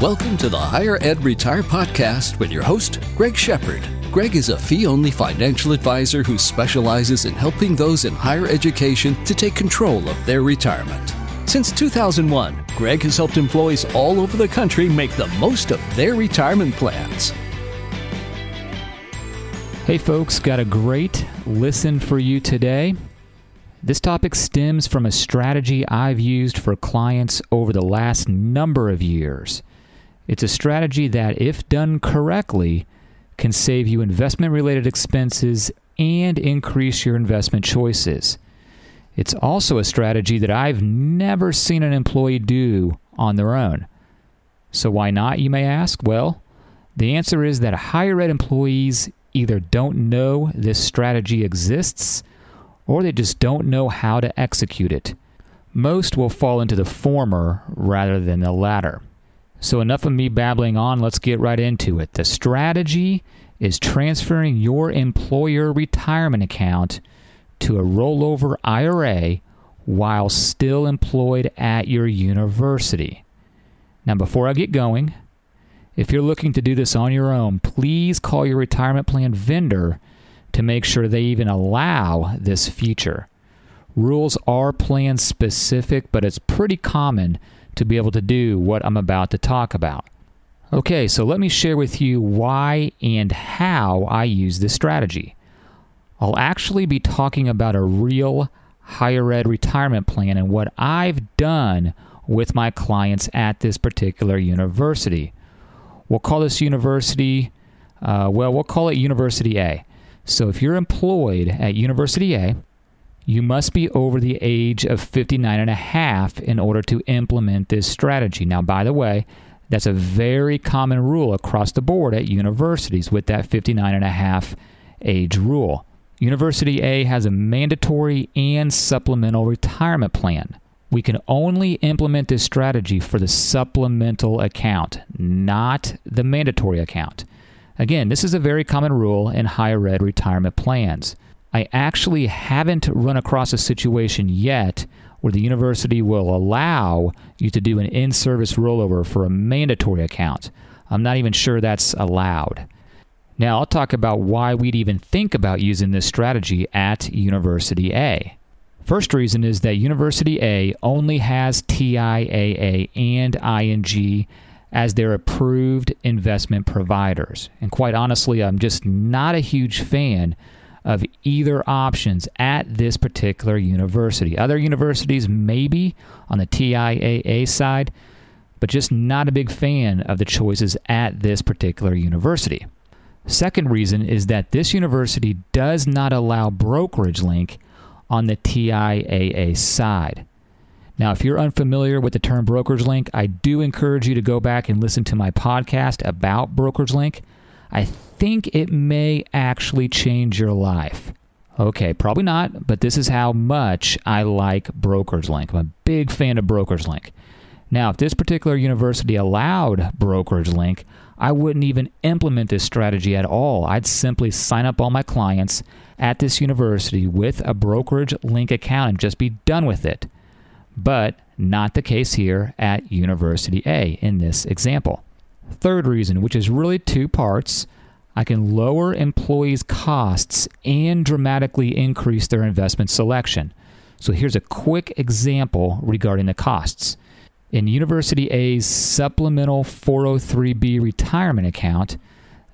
Welcome to the Higher Ed Retire Podcast with your host, Greg Shepard. Greg is a fee only financial advisor who specializes in helping those in higher education to take control of their retirement. Since 2001, Greg has helped employees all over the country make the most of their retirement plans. Hey, folks, got a great listen for you today. This topic stems from a strategy I've used for clients over the last number of years. It's a strategy that, if done correctly, can save you investment related expenses and increase your investment choices. It's also a strategy that I've never seen an employee do on their own. So, why not, you may ask? Well, the answer is that higher ed employees either don't know this strategy exists or they just don't know how to execute it. Most will fall into the former rather than the latter. So, enough of me babbling on, let's get right into it. The strategy is transferring your employer retirement account to a rollover IRA while still employed at your university. Now, before I get going, if you're looking to do this on your own, please call your retirement plan vendor to make sure they even allow this feature. Rules are plan specific, but it's pretty common to be able to do what I'm about to talk about. Okay, so let me share with you why and how I use this strategy. I'll actually be talking about a real higher ed retirement plan and what I've done with my clients at this particular university. We'll call this university, uh, well, we'll call it University A. So if you're employed at University A, you must be over the age of 59 and a half in order to implement this strategy. Now, by the way, that's a very common rule across the board at universities with that 59 and a half age rule. University A has a mandatory and supplemental retirement plan. We can only implement this strategy for the supplemental account, not the mandatory account. Again, this is a very common rule in higher ed retirement plans. I actually haven't run across a situation yet where the university will allow you to do an in service rollover for a mandatory account. I'm not even sure that's allowed. Now, I'll talk about why we'd even think about using this strategy at University A. First reason is that University A only has TIAA and ING as their approved investment providers. And quite honestly, I'm just not a huge fan of either options at this particular university. Other universities, maybe on the TIAA side, but just not a big fan of the choices at this particular university. Second reason is that this university does not allow brokerage link on the TIAA side. Now, if you're unfamiliar with the term brokerage link, I do encourage you to go back and listen to my podcast about brokerage link. I think it may actually change your life. Okay, probably not, but this is how much I like Brokerage Link. I'm a big fan of Brokerage Link. Now, if this particular university allowed Brokerage Link, I wouldn't even implement this strategy at all. I'd simply sign up all my clients at this university with a Brokerage Link account and just be done with it but not the case here at University A in this example. Third reason, which is really two parts, I can lower employees' costs and dramatically increase their investment selection. So here's a quick example regarding the costs. In University A's supplemental 403b retirement account,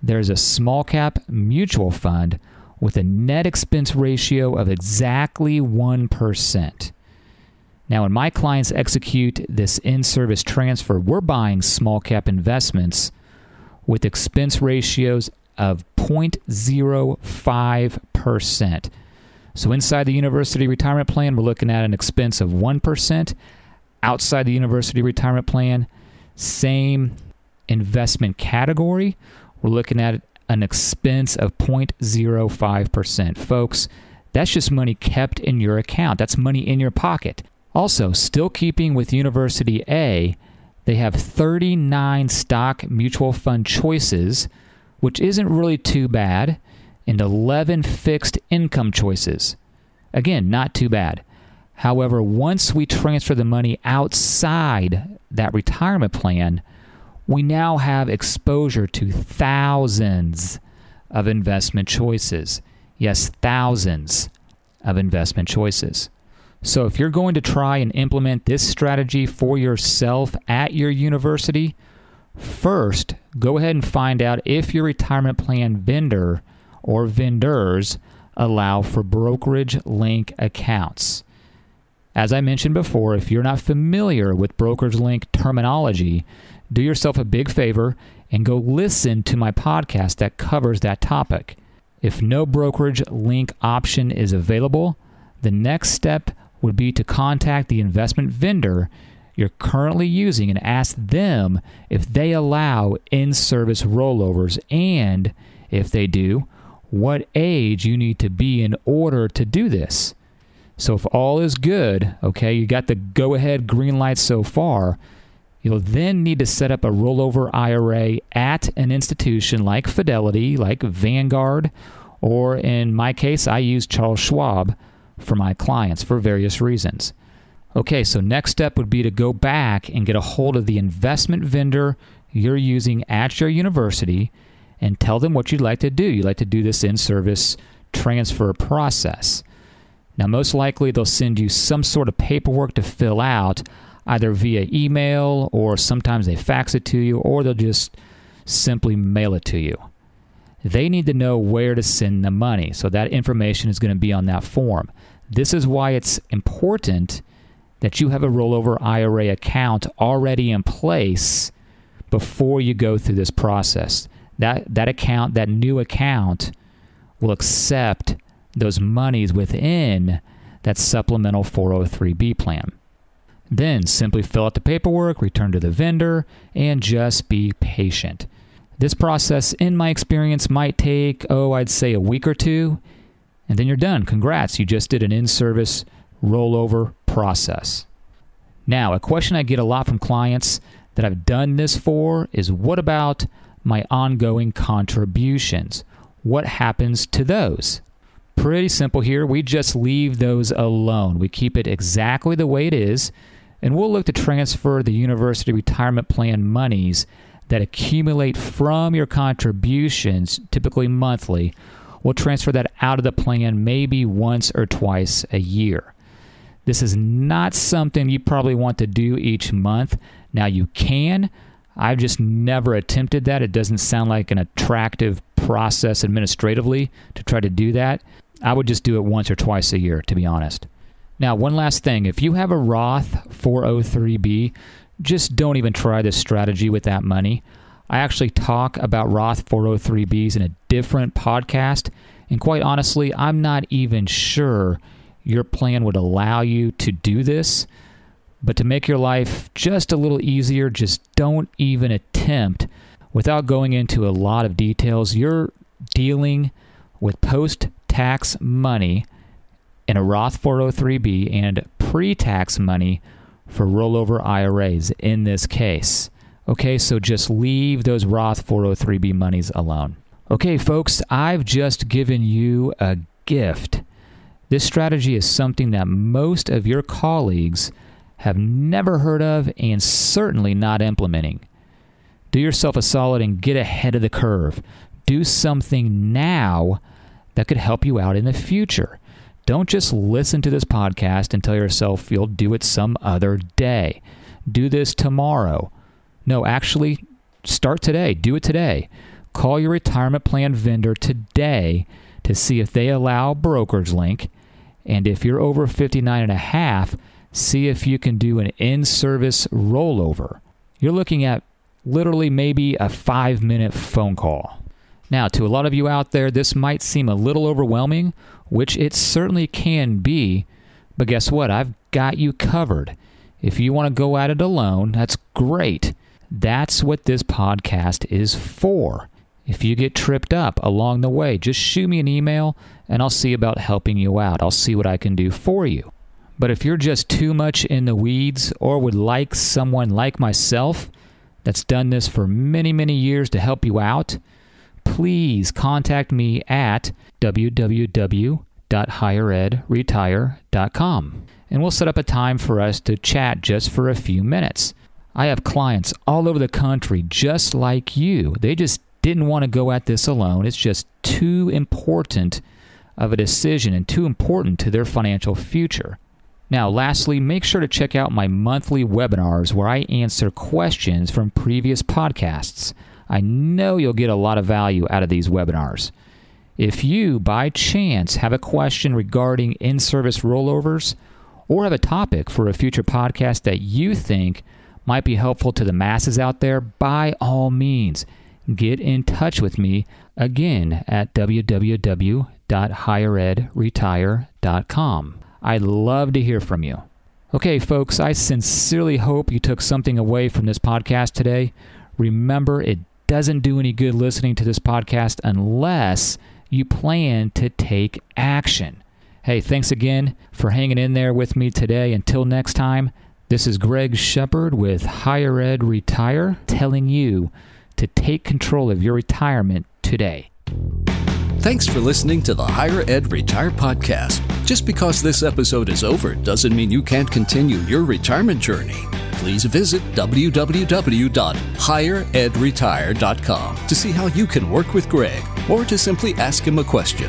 there's a small cap mutual fund with a net expense ratio of exactly 1%. Now, when my clients execute this in service transfer, we're buying small cap investments with expense ratios of 0.05%. So, inside the university retirement plan, we're looking at an expense of 1%. Outside the university retirement plan, same investment category, we're looking at an expense of 0.05%. Folks, that's just money kept in your account. That's money in your pocket. Also, still keeping with University A, they have 39 stock mutual fund choices, which isn't really too bad, and 11 fixed income choices. Again, not too bad. However, once we transfer the money outside that retirement plan, we now have exposure to thousands of investment choices. Yes, thousands of investment choices. So, if you're going to try and implement this strategy for yourself at your university, first go ahead and find out if your retirement plan vendor or vendors allow for brokerage link accounts. As I mentioned before, if you're not familiar with brokerage link terminology, do yourself a big favor and go listen to my podcast that covers that topic. If no brokerage link option is available, the next step would be to contact the investment vendor you're currently using and ask them if they allow in service rollovers and, if they do, what age you need to be in order to do this. So, if all is good, okay, you got the go ahead green light so far, you'll then need to set up a rollover IRA at an institution like Fidelity, like Vanguard, or in my case, I use Charles Schwab for my clients for various reasons. Okay, so next step would be to go back and get a hold of the investment vendor you're using at your university and tell them what you'd like to do. You'd like to do this in service transfer process. Now, most likely, they'll send you some sort of paperwork to fill out, either via email or sometimes they fax it to you, or they'll just simply mail it to you. They need to know where to send the money, so that information is going to be on that form. This is why it's important that you have a rollover IRA account already in place before you go through this process. That that account, that new account will accept those monies within that supplemental 403b plan. Then simply fill out the paperwork, return to the vendor, and just be patient. This process, in my experience, might take, oh, I'd say a week or two and then you're done. Congrats, you just did an in service rollover process. Now, a question I get a lot from clients that I've done this for is what about my ongoing contributions? What happens to those? Pretty simple here. We just leave those alone. We keep it exactly the way it is, and we'll look to transfer the university retirement plan monies that accumulate from your contributions, typically monthly, We'll transfer that out of the plan maybe once or twice a year. This is not something you probably want to do each month. Now, you can. I've just never attempted that. It doesn't sound like an attractive process administratively to try to do that. I would just do it once or twice a year, to be honest. Now, one last thing if you have a Roth 403b, just don't even try this strategy with that money. I actually talk about Roth 403bs in a different podcast. And quite honestly, I'm not even sure your plan would allow you to do this. But to make your life just a little easier, just don't even attempt without going into a lot of details. You're dealing with post tax money in a Roth 403b and pre tax money for rollover IRAs in this case. Okay, so just leave those Roth 403b monies alone. Okay, folks, I've just given you a gift. This strategy is something that most of your colleagues have never heard of and certainly not implementing. Do yourself a solid and get ahead of the curve. Do something now that could help you out in the future. Don't just listen to this podcast and tell yourself you'll do it some other day. Do this tomorrow no, actually, start today. Do it today. Call your retirement plan vendor today to see if they allow brokerage link. And if you're over 59 and a half, see if you can do an in service rollover. You're looking at literally maybe a five minute phone call. Now, to a lot of you out there, this might seem a little overwhelming, which it certainly can be, but guess what? I've got you covered. If you want to go at it alone, that's great. That's what this podcast is for. If you get tripped up along the way, just shoot me an email and I'll see about helping you out. I'll see what I can do for you. But if you're just too much in the weeds or would like someone like myself that's done this for many, many years to help you out, please contact me at www.higheredretire.com and we'll set up a time for us to chat just for a few minutes. I have clients all over the country just like you. They just didn't want to go at this alone. It's just too important of a decision and too important to their financial future. Now, lastly, make sure to check out my monthly webinars where I answer questions from previous podcasts. I know you'll get a lot of value out of these webinars. If you, by chance, have a question regarding in service rollovers or have a topic for a future podcast that you think might be helpful to the masses out there, by all means, get in touch with me again at www.higheredretire.com. I'd love to hear from you. Okay, folks, I sincerely hope you took something away from this podcast today. Remember, it doesn't do any good listening to this podcast unless you plan to take action. Hey, thanks again for hanging in there with me today. Until next time, this is Greg Shepard with Higher Ed Retire telling you to take control of your retirement today. Thanks for listening to the Higher Ed Retire podcast. Just because this episode is over doesn't mean you can't continue your retirement journey. Please visit www.higheredretire.com to see how you can work with Greg or to simply ask him a question.